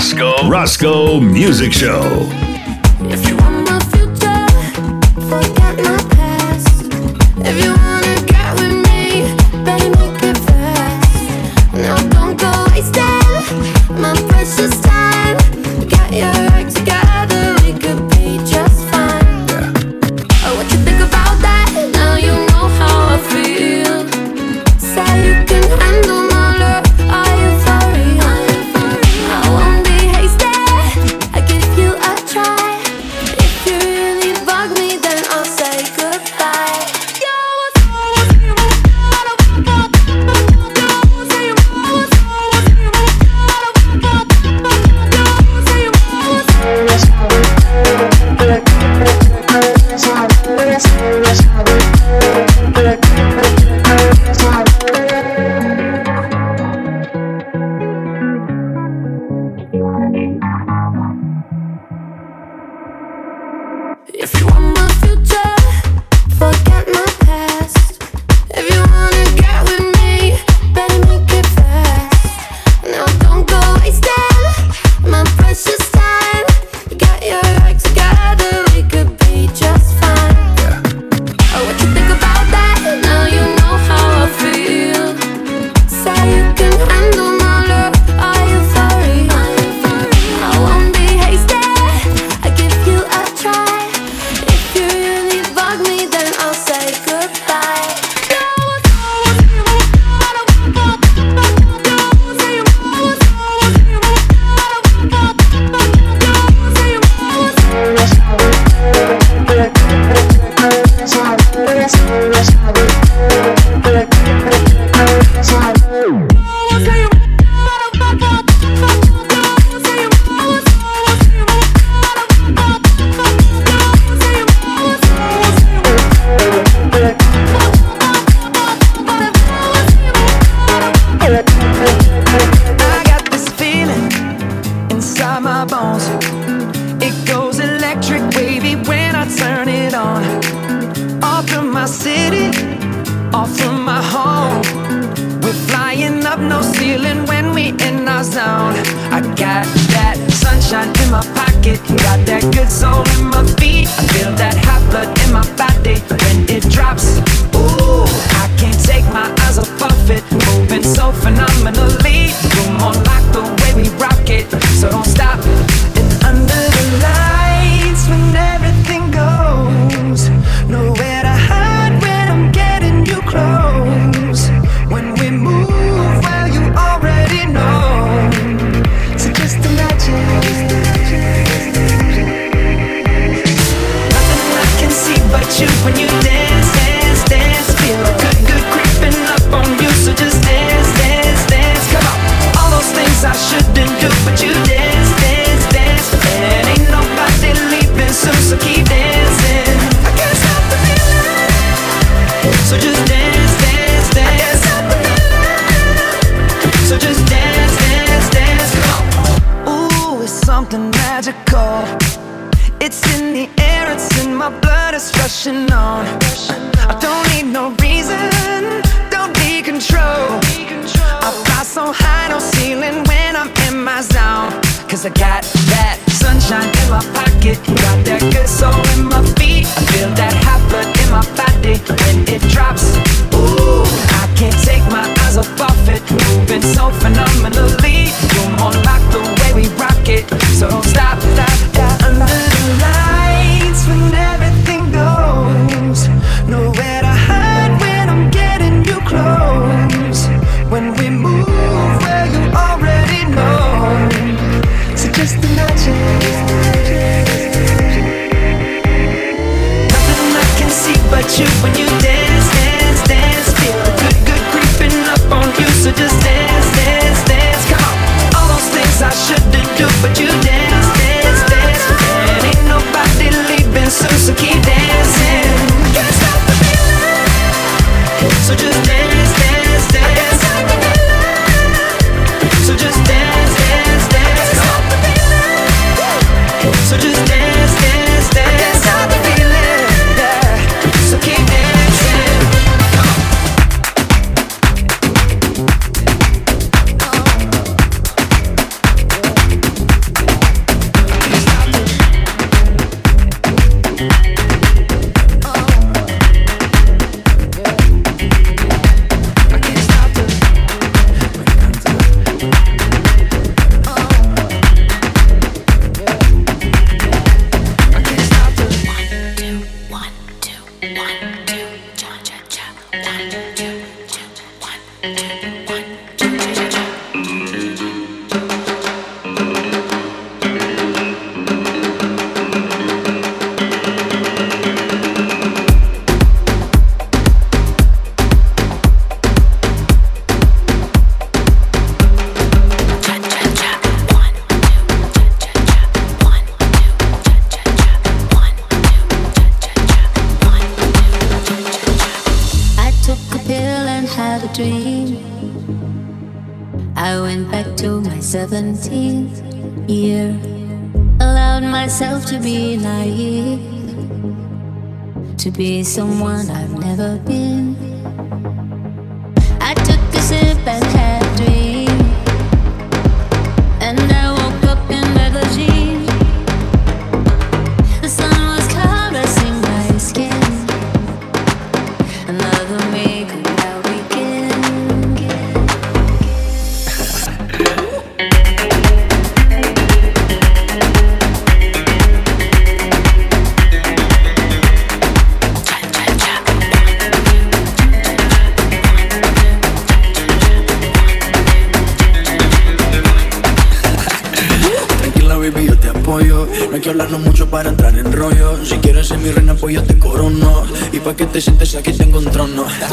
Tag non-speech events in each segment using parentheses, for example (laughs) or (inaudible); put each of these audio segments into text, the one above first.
Roscoe Roscoe Music Show. no high, no ceiling when I'm in my zone. Cause I got that sunshine in my pocket, got that good soul in my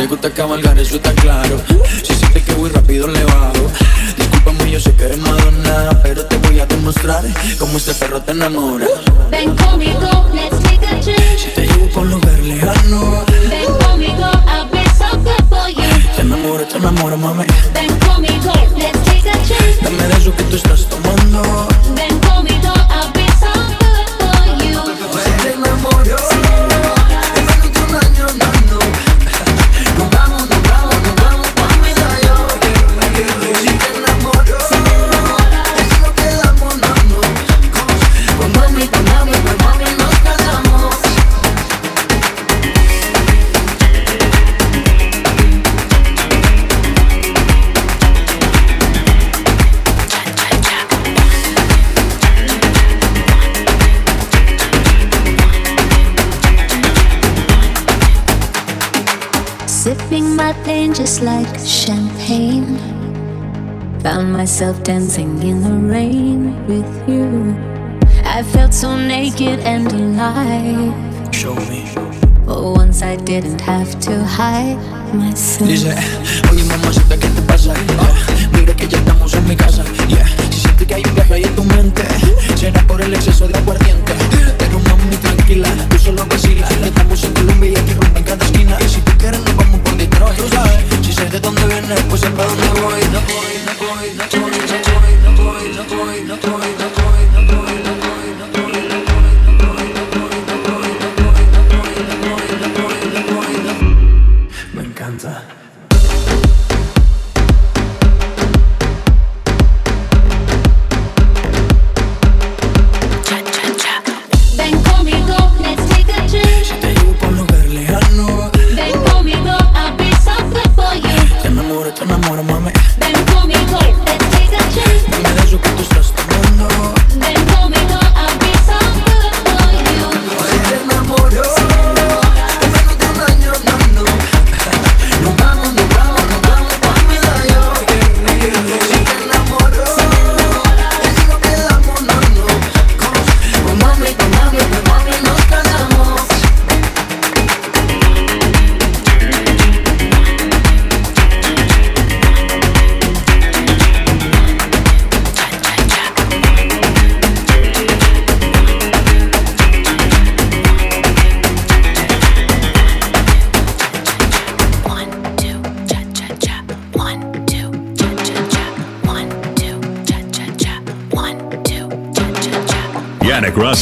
gusta cabalgar, eso Found myself dancing in the rain with you. I felt so naked and alive. Show me. For once I didn't have to hide myself. Dice, oye mamacita, ¿qué te pasa? Yeah. Mira que ya estamos en mi casa. Yeah. Si sientes que hay un viaje ahí en tu mente, será por el exceso de aguardiente. Pero mami, tranquila, tú solo vacila. Estamos en Colombia y aquí rompen cada esquina. Y si tú quieres, nos vamos por Detroit. Tú sabes sé de dónde vienes, pues sé para dónde voy. No voy, no voy, no voy, no voy, no voy, no voy, no voy, no voy,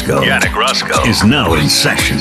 Roscoe, Yannick is now in session.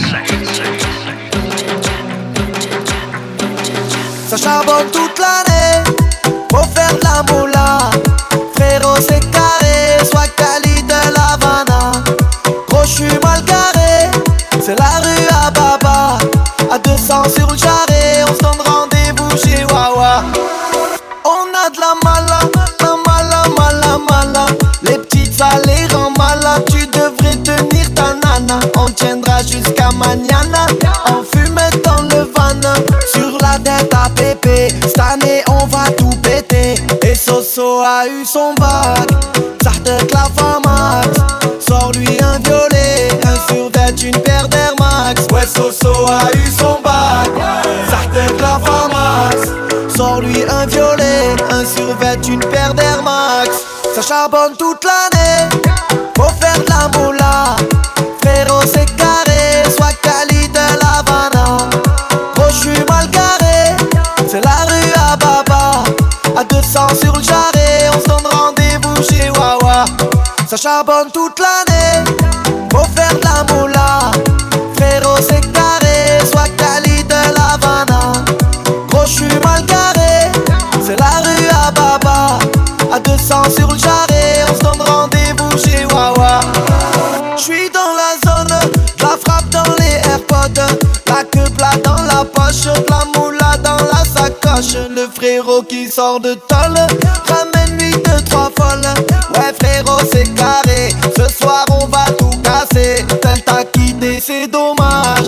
qui sort de tolle. Ramène-lui deux, trois folles. Ouais, frérot, c'est carré. Ce soir, on va tout casser. T'as quitté, c'est dommage.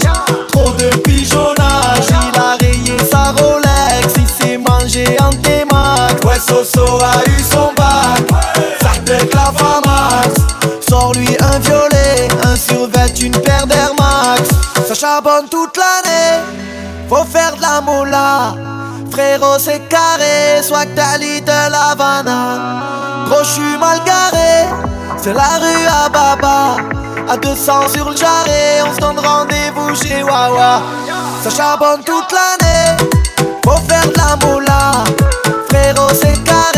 Trop de pigeonnage. Il a rayé sa Rolex. Il s'est mangé en témac. Ouais, Soso a eu. carré, soit que t'as la Havana. Gros, j'suis mal garé, c'est la rue à Baba. À 200 sur le jarret, on se donne rendez-vous chez Wawa. Ça charbonne toute l'année, faut faire de la moula. Frérot, c'est carré.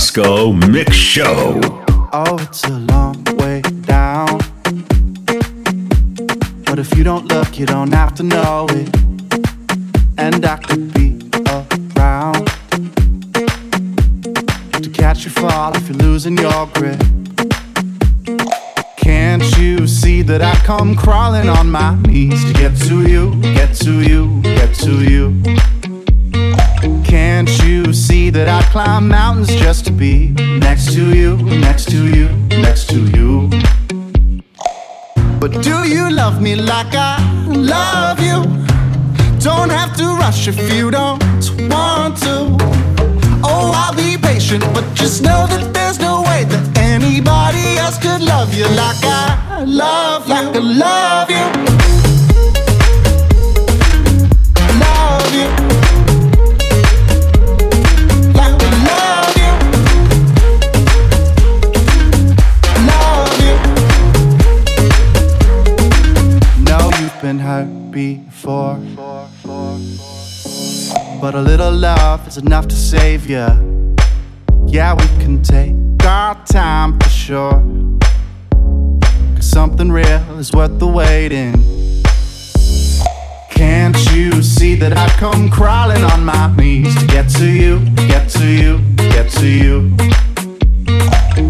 Roscoe Mix Show. Oh, you feel enough to save you. Yeah, we can take our time for sure. Cause something real is worth the waiting. Can't you see that I've come crawling on my knees to get to you, get to you, get to you?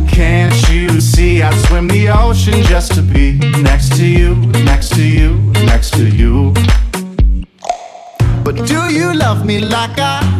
Can't you see I'd swim the ocean just to be next to you, next to you, next to you? But do you love me like I?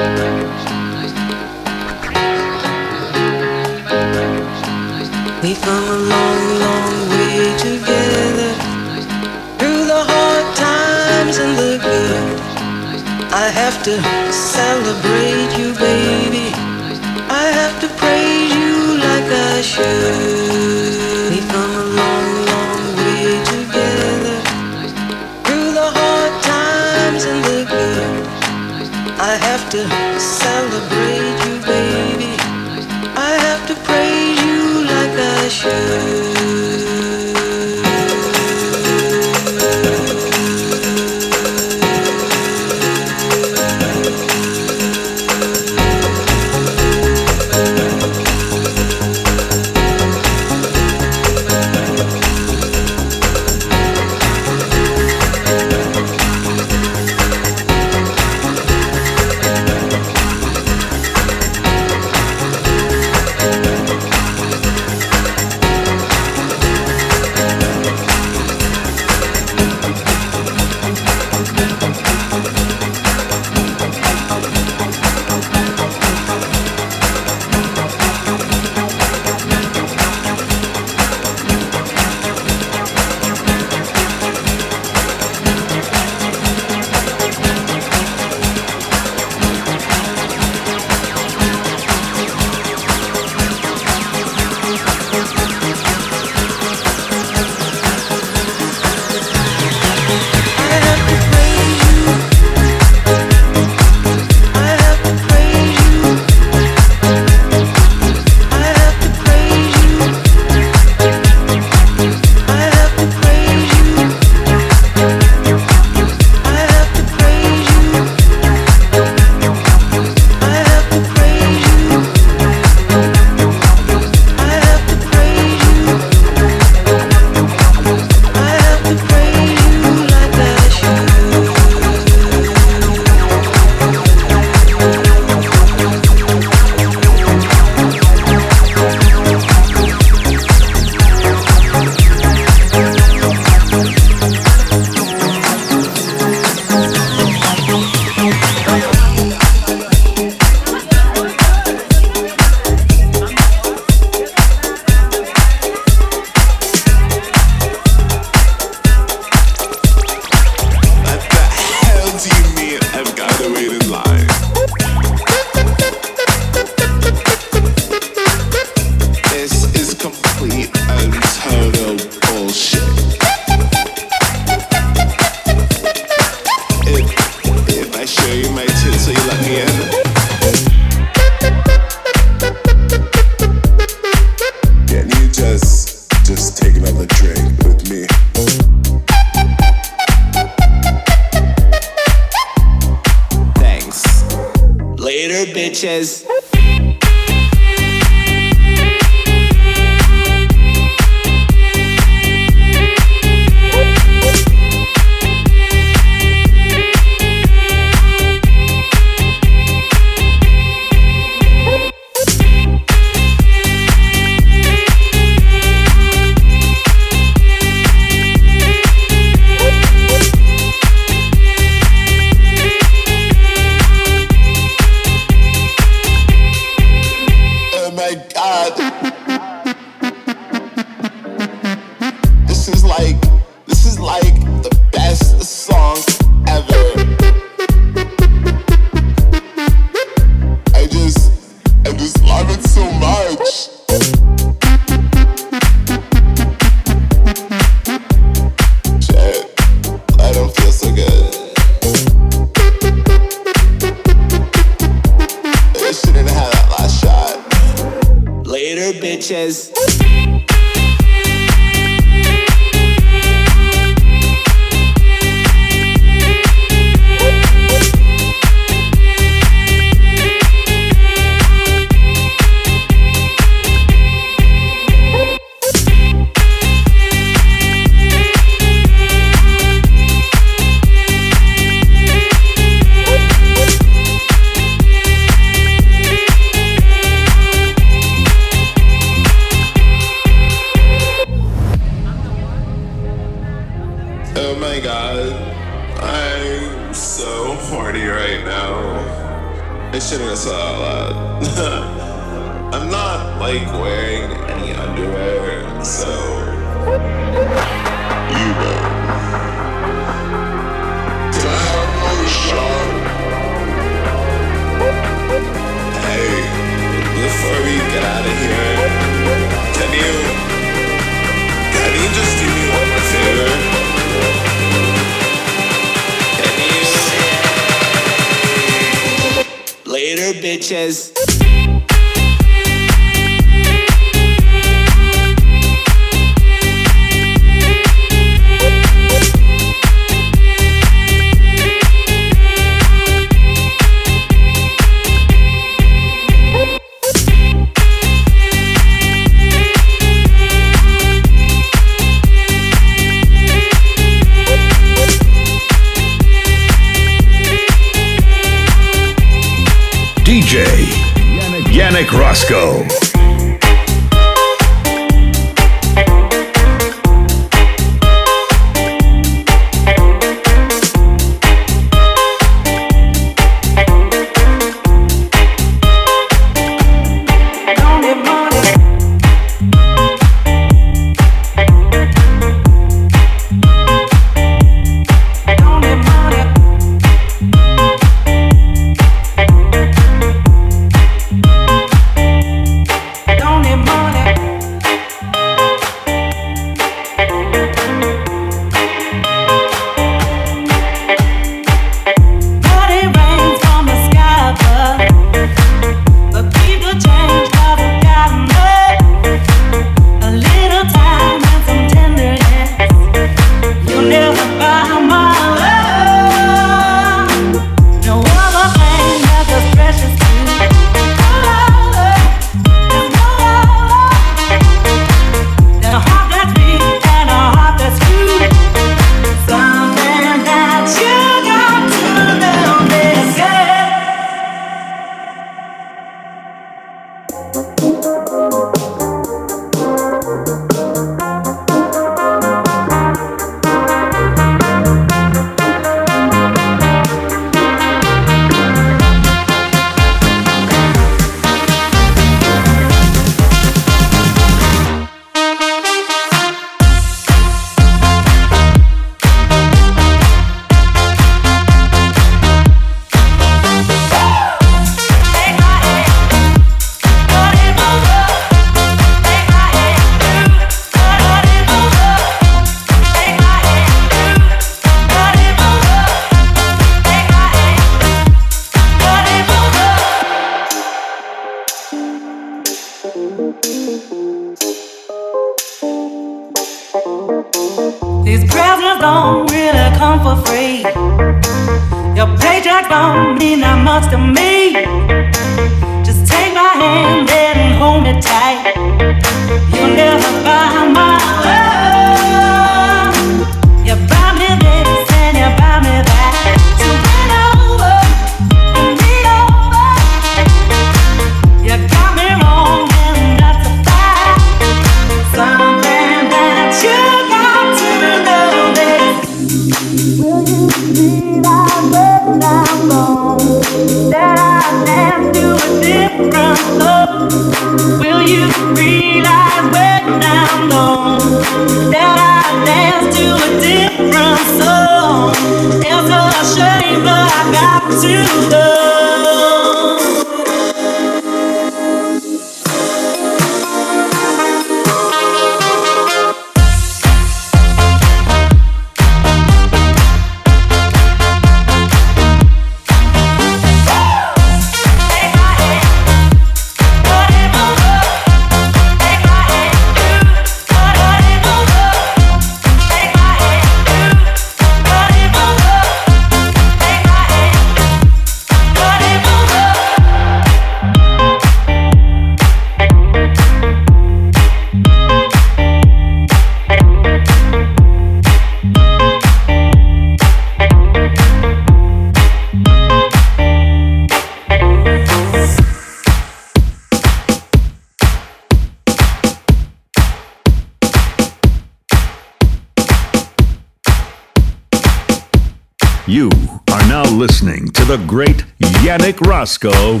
Roscoe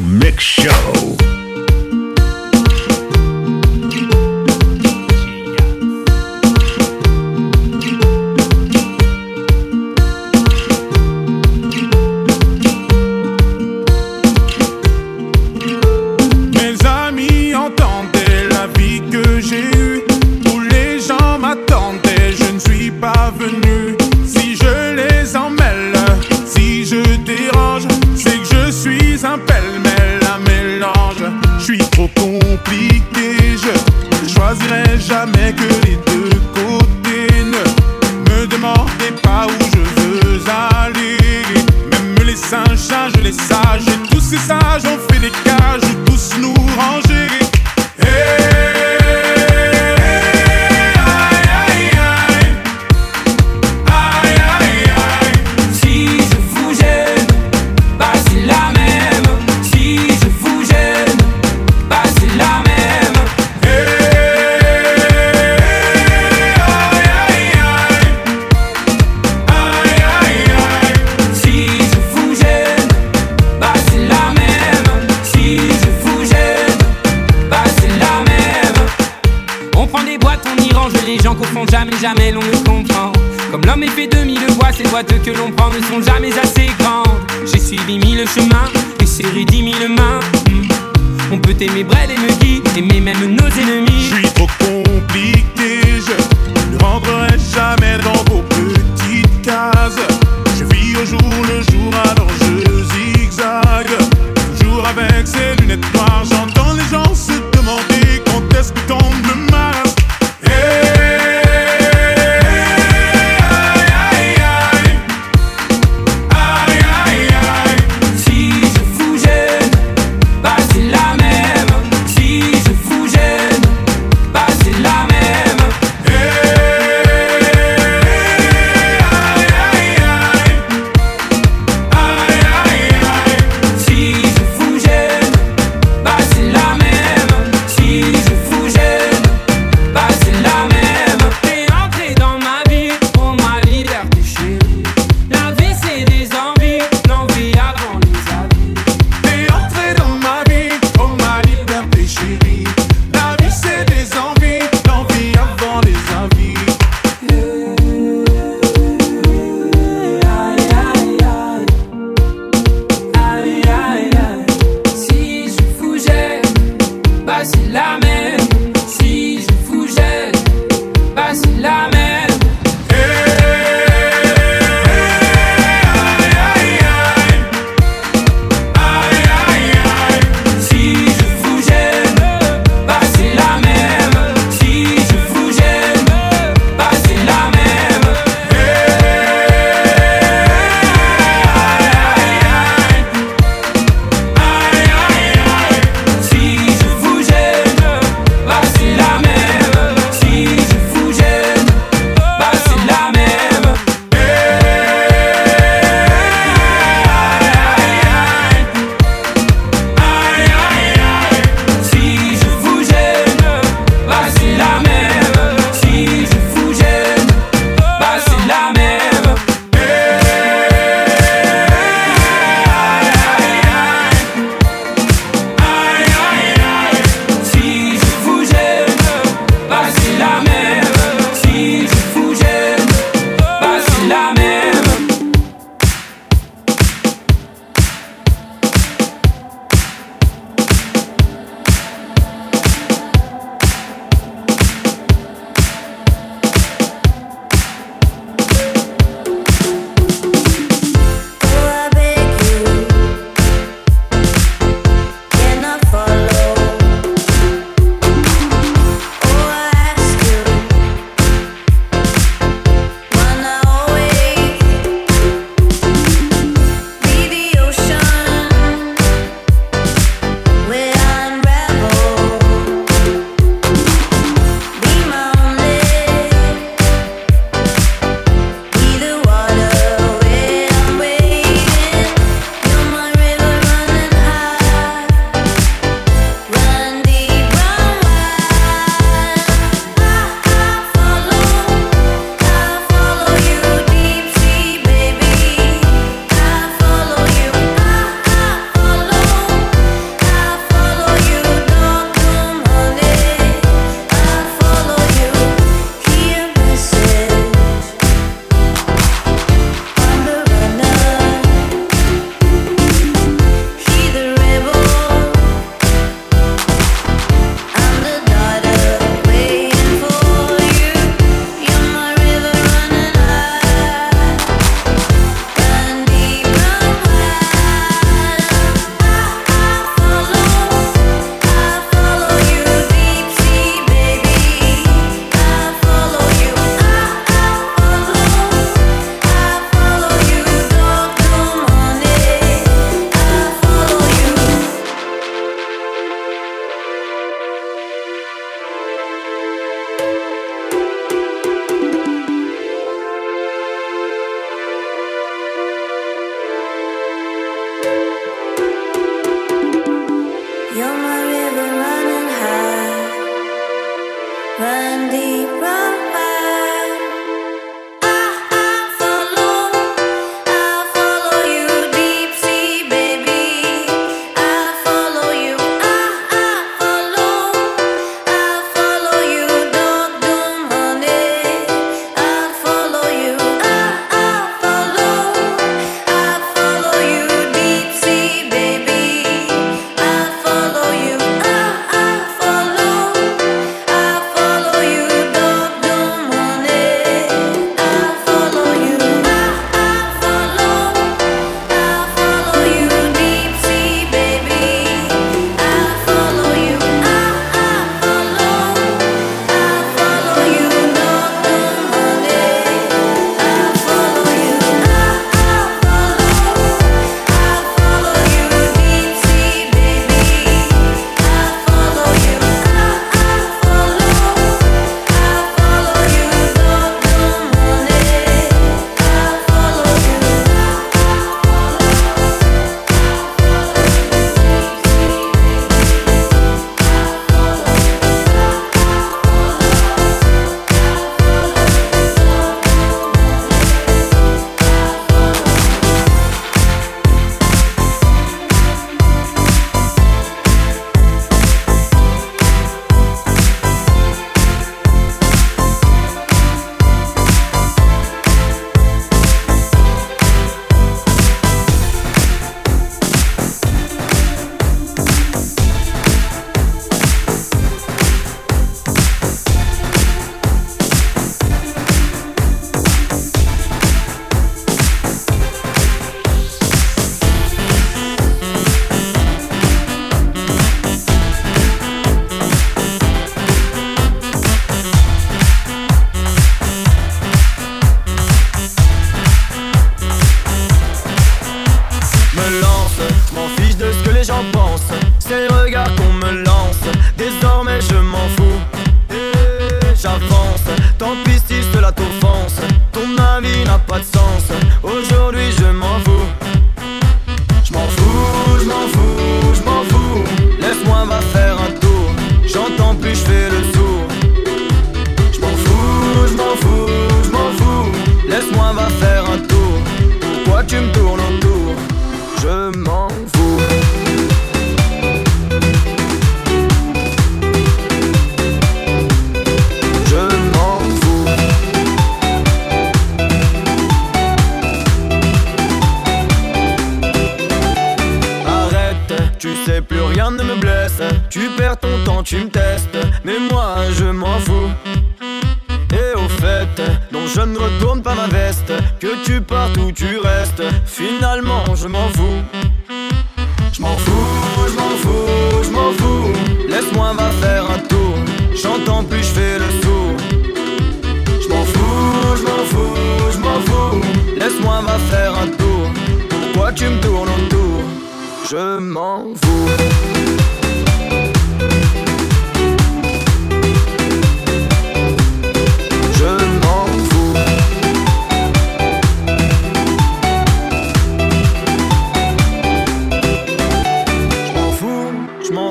You're my river running high, run deep, run.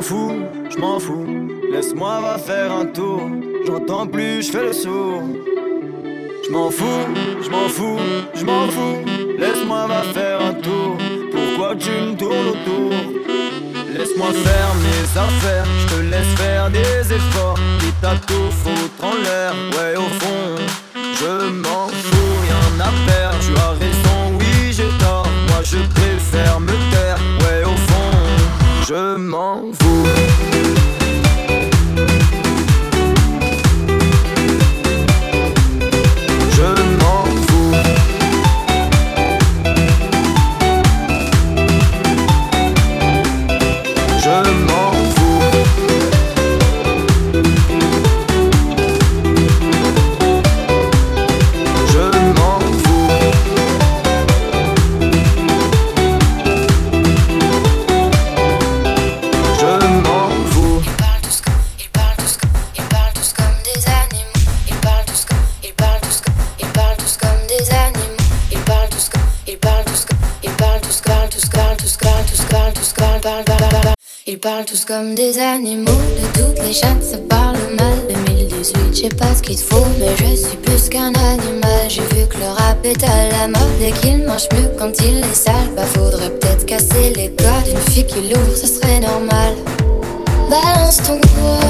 fous, je m'en fous. Laisse-moi va faire un tour. J'entends plus, je fais le sourd. Je m'en fous, je m'en fous, je m'en fous. Laisse-moi va faire un tour. Pourquoi tu me tournes autour? Laisse-moi faire mes affaires, je te laisse faire des efforts. Quitte à tout foutre en l'air, ouais, au fond, je m'en fous, y'en a faire. Tu as raison, oui, j'ai tort. Moi, je préfère me je m'en fous. comme des animaux. De toutes les chattes, ça parle mal. 2018, je sais pas ce qu'il te faut, mais je suis plus qu'un animal. J'ai vu que le rap est à la mode et qu'il mange mieux quand il est sale. Bah, faudrait peut-être casser les doigts d'une fille qui l'ouvre, ça serait normal. Balance ton poids.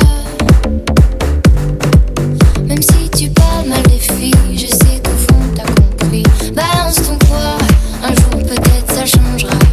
Même si tu parles mal des filles, je sais qu'au fond t'as compris. Balance ton poids. Un jour peut-être ça changera.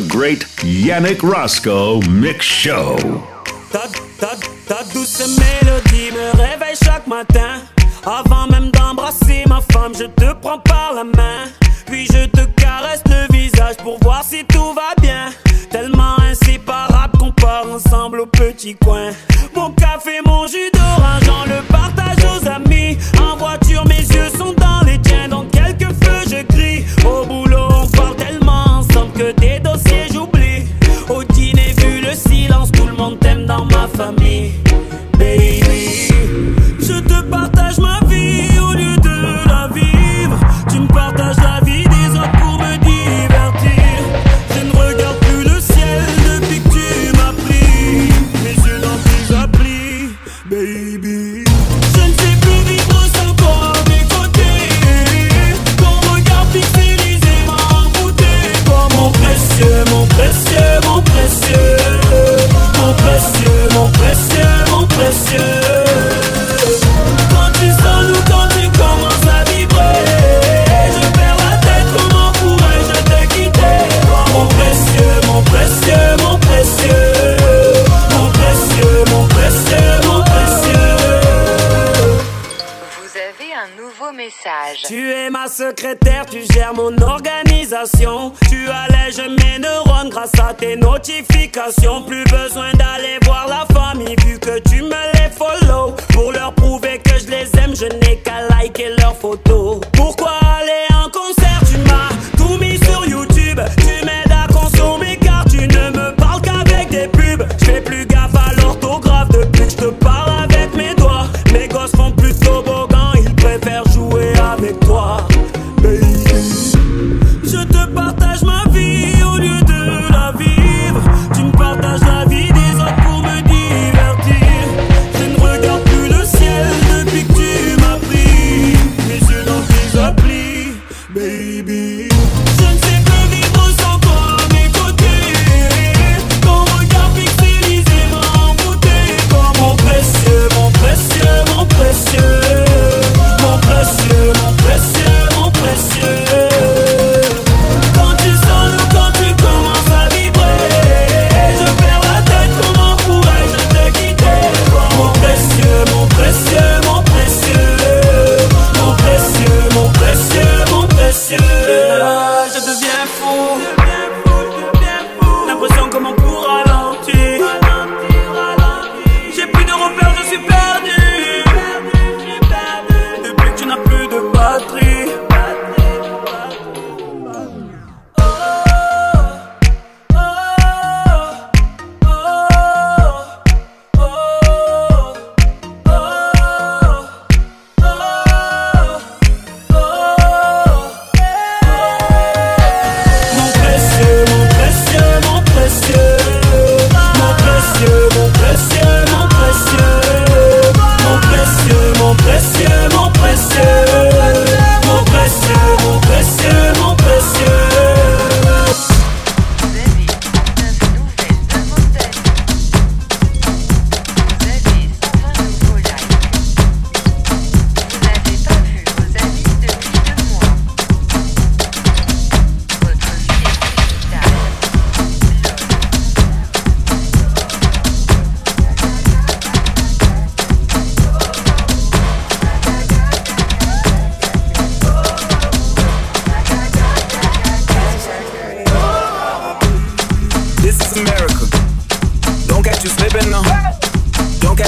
The great Yannick Roscoe Mix Show. Ta, douce mélodie me réveille chaque matin. Avant même d'embrasser ma femme, je te prends par la main. Puis je te caresse le visage pour voir si tout va bien. Tellement inséparable qu'on part ensemble au petit coin. Mon café, mon jus d'orange, on le partage aux amis. En voiture, mes yeux sont dans les tiens. Dans quelques feux, je crie. Au boulot, famille. Baby, je te partage mon secrétaire, tu gères mon organisation. Tu allèges mes neurones grâce à tes notifications. Plus besoin d'aller voir la famille vu que tu me les follow. Pour leur prouver que je les aime, je n'ai qu'à liker leurs photos. Pourquoi aller en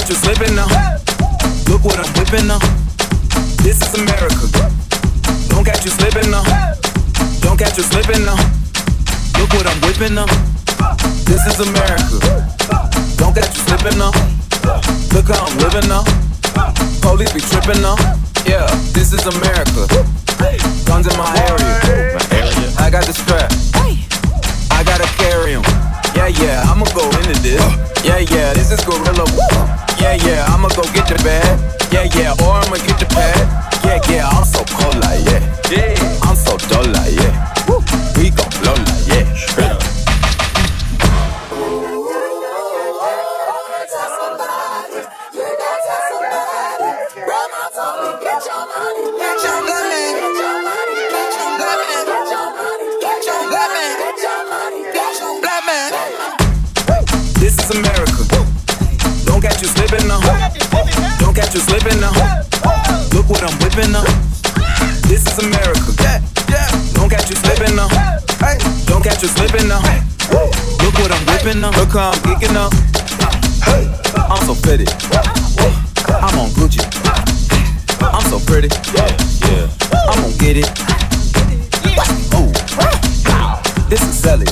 Don't catch you slipping now. Look what I'm whipping now. This is America. Don't catch you slipping now. Don't catch you slipping now. Look what I'm whipping now. This is America. Don't catch you slipping now. Look how I'm living now. Police be tripping now. Yeah, this is America. Guns in my area. I got the strap. I gotta carry 'em. Yeah, yeah, I'ma go into this. Yeah, yeah, this is gorilla. Yeah, I'ma go get the bag. Yeah, yeah, or I'ma get the pad. What I'm. Look how I'm geeking up. I'm so fitted. I'm on Gucci. I'm so pretty. Yeah, I'm gonna get it. Ooh. This is Sally.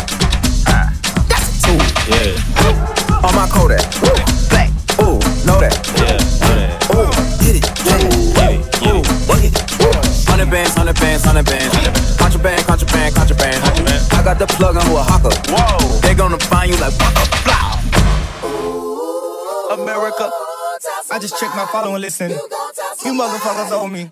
That's a. Yeah. On my Kodak. Black. Ooh, know that. Yeah. Ooh, get it. Get it. Ooh, work it. Hundred bands, hundred bands, hundred bands. Contraband, contraband, contraband. I got the plug on who a follow and listen. You motherfuckers owe me.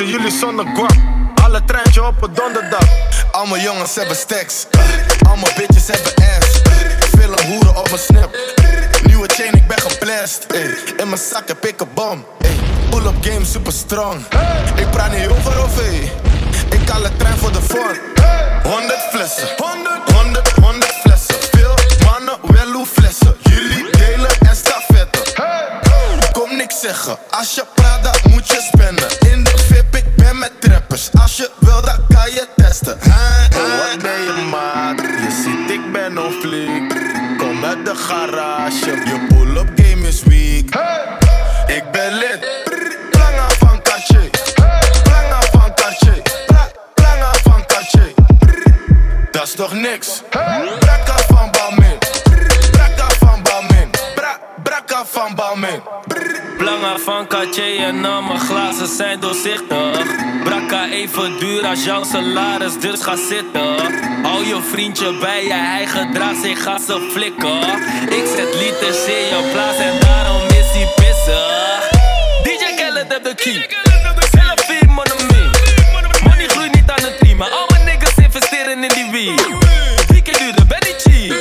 Flexen, jullie. Alle treintje op een donderdag. Allemaal jongens hebben stacks. Allemaal bitches hebben ass. Veel hoeren op mijn snap. Nieuwe chain, ik ben geblest. Ey. In mijn zak heb ik een bom. Pull-up game super strong. Ik praat niet over ey. Ik de trein voor de vorm. En al mijn glazen zijn doorzichtig. Brakka even duur als jouw salaris, dus ga zitten. Hou je vriendje bij je, hij gedraagt zich als een flikker. Ik zet liters in je plaats en daarom is hij pissig. DJ Khaled heb de key. Selfie, money Money groeit niet aan een tree, maar al mijn niggas investeren in die weed. Drie keer duurder, ben niet cheap.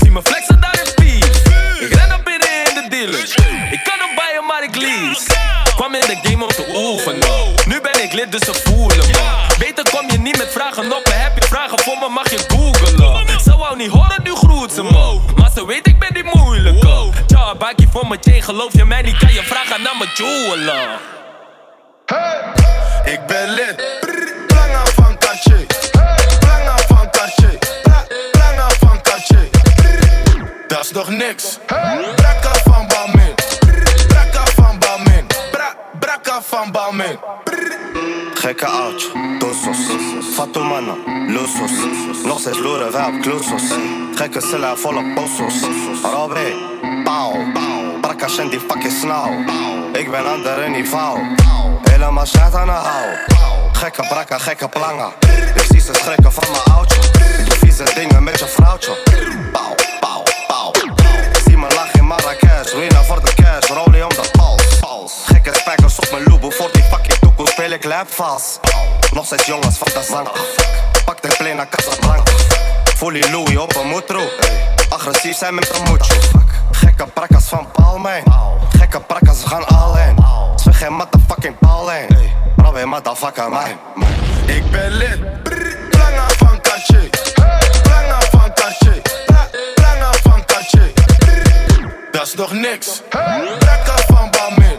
Zie me flexen daar in Pies. Ik ren naar binnen in de dealers. Ik kan hem bijen, maar ik lease. Kwam in de game om te oefenen. Nu ben ik lid, dus ze voelen me. Beter kom je niet met vragen op. Heb je vragen voor me, mag je googelen. Ze wou niet horen, nu groet ze. Maar ze weet, ik ben die moeilijke. Tja, bakje voor mijn chain, geloof je mij niet? Kan je vragen naar mijn jeweler. Ik ben lid. Planga van Cartier. Planga van. Pla- Planga van Cartier. Dat is nog niks? Brakka van Balmain. Van Balmain. Gekke oudje, dosos. Fatou mannen, losos. Nog steeds loeren wij op klosos. Gekke cellen volle posos. Robbe, pauw. Brakka die fucking snauw. Ik ben ander een niveau. Helemaal shit aan de hou. Gekke brakka, gekke planga. Ik zie ze schrikken van mijn oudje. Doe vieze dingen met je vrouwtje. Pauw, pauw, Marrakesh. Wina voor de cash, rolie om de pals. Gekke spijkers op mijn loop. Voor die fucking toekoe speel ik lap vast. Nog steeds jongens van de zang. Pak de plane naar Casablanca. Fully Louis op een moetro. Agressief zijn met een moetje. Gekke prakkas van Palmijn. Gekke prakkas, gaan alleen. Ze geen motherfucking Paulijn. Probeer motherfucker mij. Ik ben lid. Dat is nog niks? Brakka van Balmain.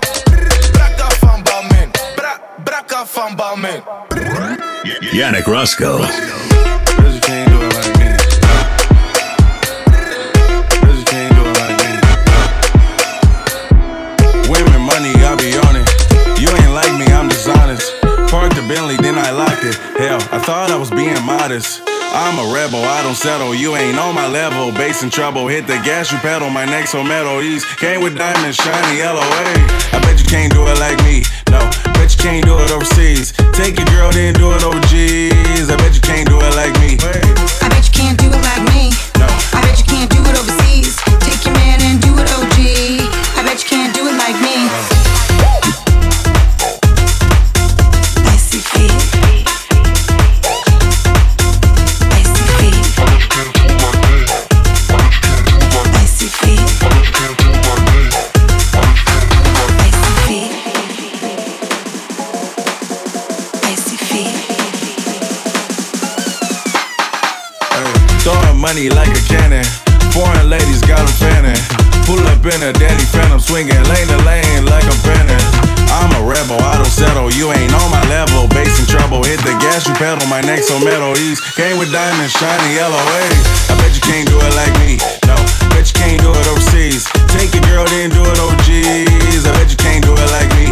Brakka van Balmain. Bra Brakka van Balmain. Yannick Roscoe. Cause you can't do it like me. Cause you can't do it like me. Women, money, I be on it. You ain't like me, I'm dishonest. Parked the Bentley, then I locked it. Hell, I thought I was being modest. I'm a rebel, I don't settle. You ain't on my level. Bass in trouble, hit the gas, you pedal. My neck so metal. These came with diamonds, shiny yellow. Hey, I bet you can't do it like me. No, bet you can't do it overseas. Take your girl, then do it over G's. I bet you can't do it like me. I bet you can't do it like me. No. I bet you can't do it overseas. Money like a cannon. Foreign ladies got got 'em fanning. Pull up in a daddy phantom, swinging lane to lane like a pennant. I'm a rebel, I don't settle. You ain't on my level. Bass in trouble, hit the gas, you pedal. My neck so metal. East came with diamonds, shiny yellow. Hey, I bet you can't do it like me. No, bet you can't do it overseas. Take your girl, then do it OGs. I bet you can't do it like me.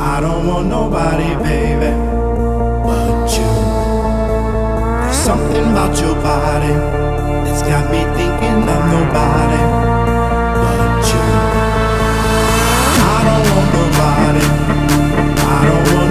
I don't want nobody, baby, but you. There's something about your body that's got me thinking of nobody but you. I don't want nobody. I don't want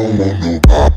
on your body.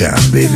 In baby.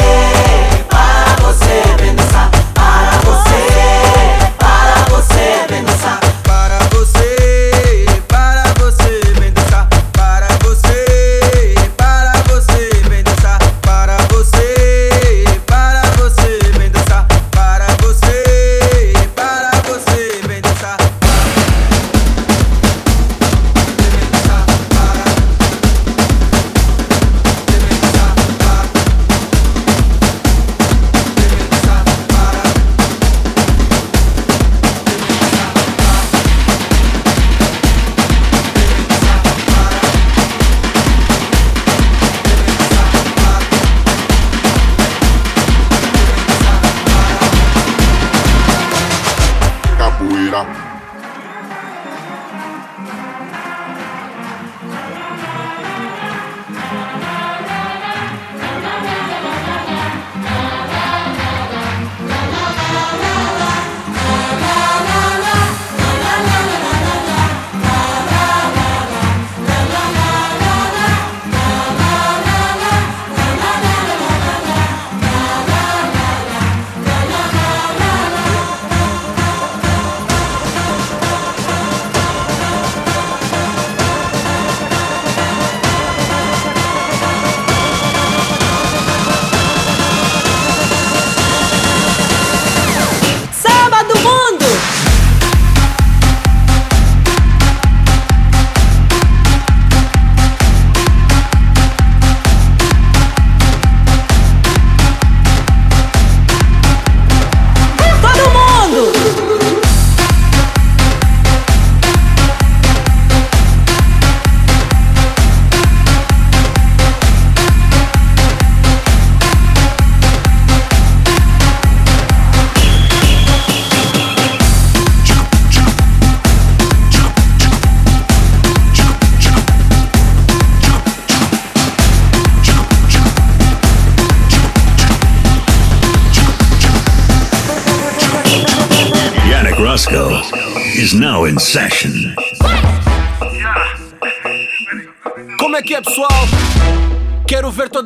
Sam in the side.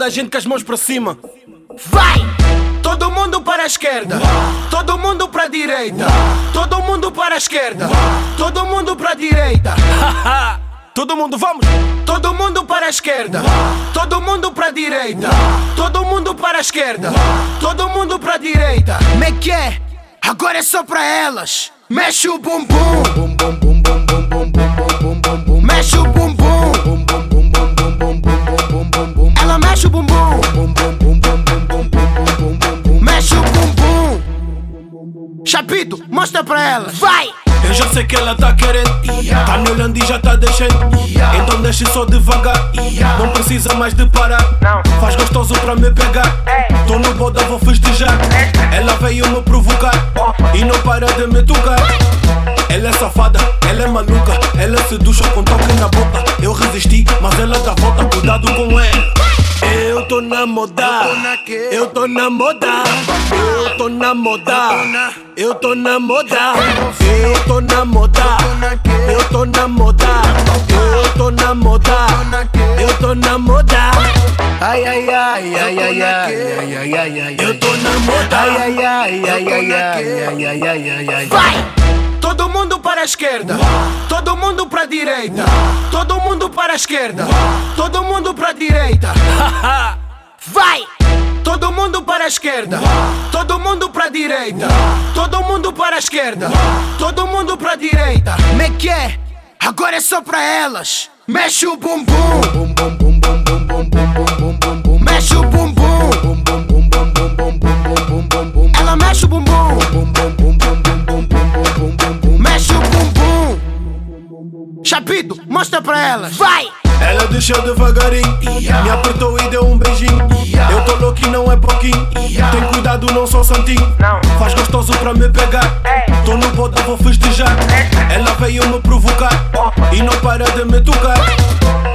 A gente com as mãos para cima. Vai! Todo mundo para a esquerda, todo mundo para a direita, todo mundo para a esquerda, todo mundo para a direita. Todo mundo, vamos! Todo mundo para a esquerda, todo mundo para a direita, todo mundo para a esquerda, todo mundo para a direita. Me que é? Agora é só para elas. Mexe o bumbum, mexe o bumbum, mexe o bumbum, mexe o bumbum. Chapito, mostra pra ela, vai! Eu já sei que ela tá querendo. Tá me olhando e já tá deixando. Então deixe só devagar. Não precisa mais de parar. Faz gostoso pra me pegar. Tô no boda, vou festejar. Ela veio me provocar. E não para de me tocar. Ela é safada, ela é maluca. Ela seduz só com toque na boca. Eu resisti, mas ela dá volta. Cuidado com ela eu tô na moda, eu tô na moda, eu tô na moda, eu tô na moda, eu tô na moda, eu tô na moda, eu tô na moda, eu tô na moda. Ai ai ai ai ai ai ai ai ai ai Eu tô na moda. Ai ai ai ai ai ai ai ai ai ai Vai! Todo mundo para a esquerda, todo mundo para a direita, todo mundo para a esquerda, todo mundo para a direita. (laughs) Vai! Todo mundo para a esquerda, todo mundo para a direita, todo mundo para a esquerda, todo mundo para a direita. Me que é? Agora é só para elas. Mexe o bumbum, mexe o bumbum, ela mexe o bumbum, mexe o bumbum. Chapito, mostra pra ela, vai! Ela desceu devagarinho, me apertou e deu um beijinho. Eu tô louco e não é pouquinho. Tem cuidado, não sou santinho. Faz gostoso pra me pegar. Tô no boda, vou festejar. Ela veio me provocar e não para de me tocar.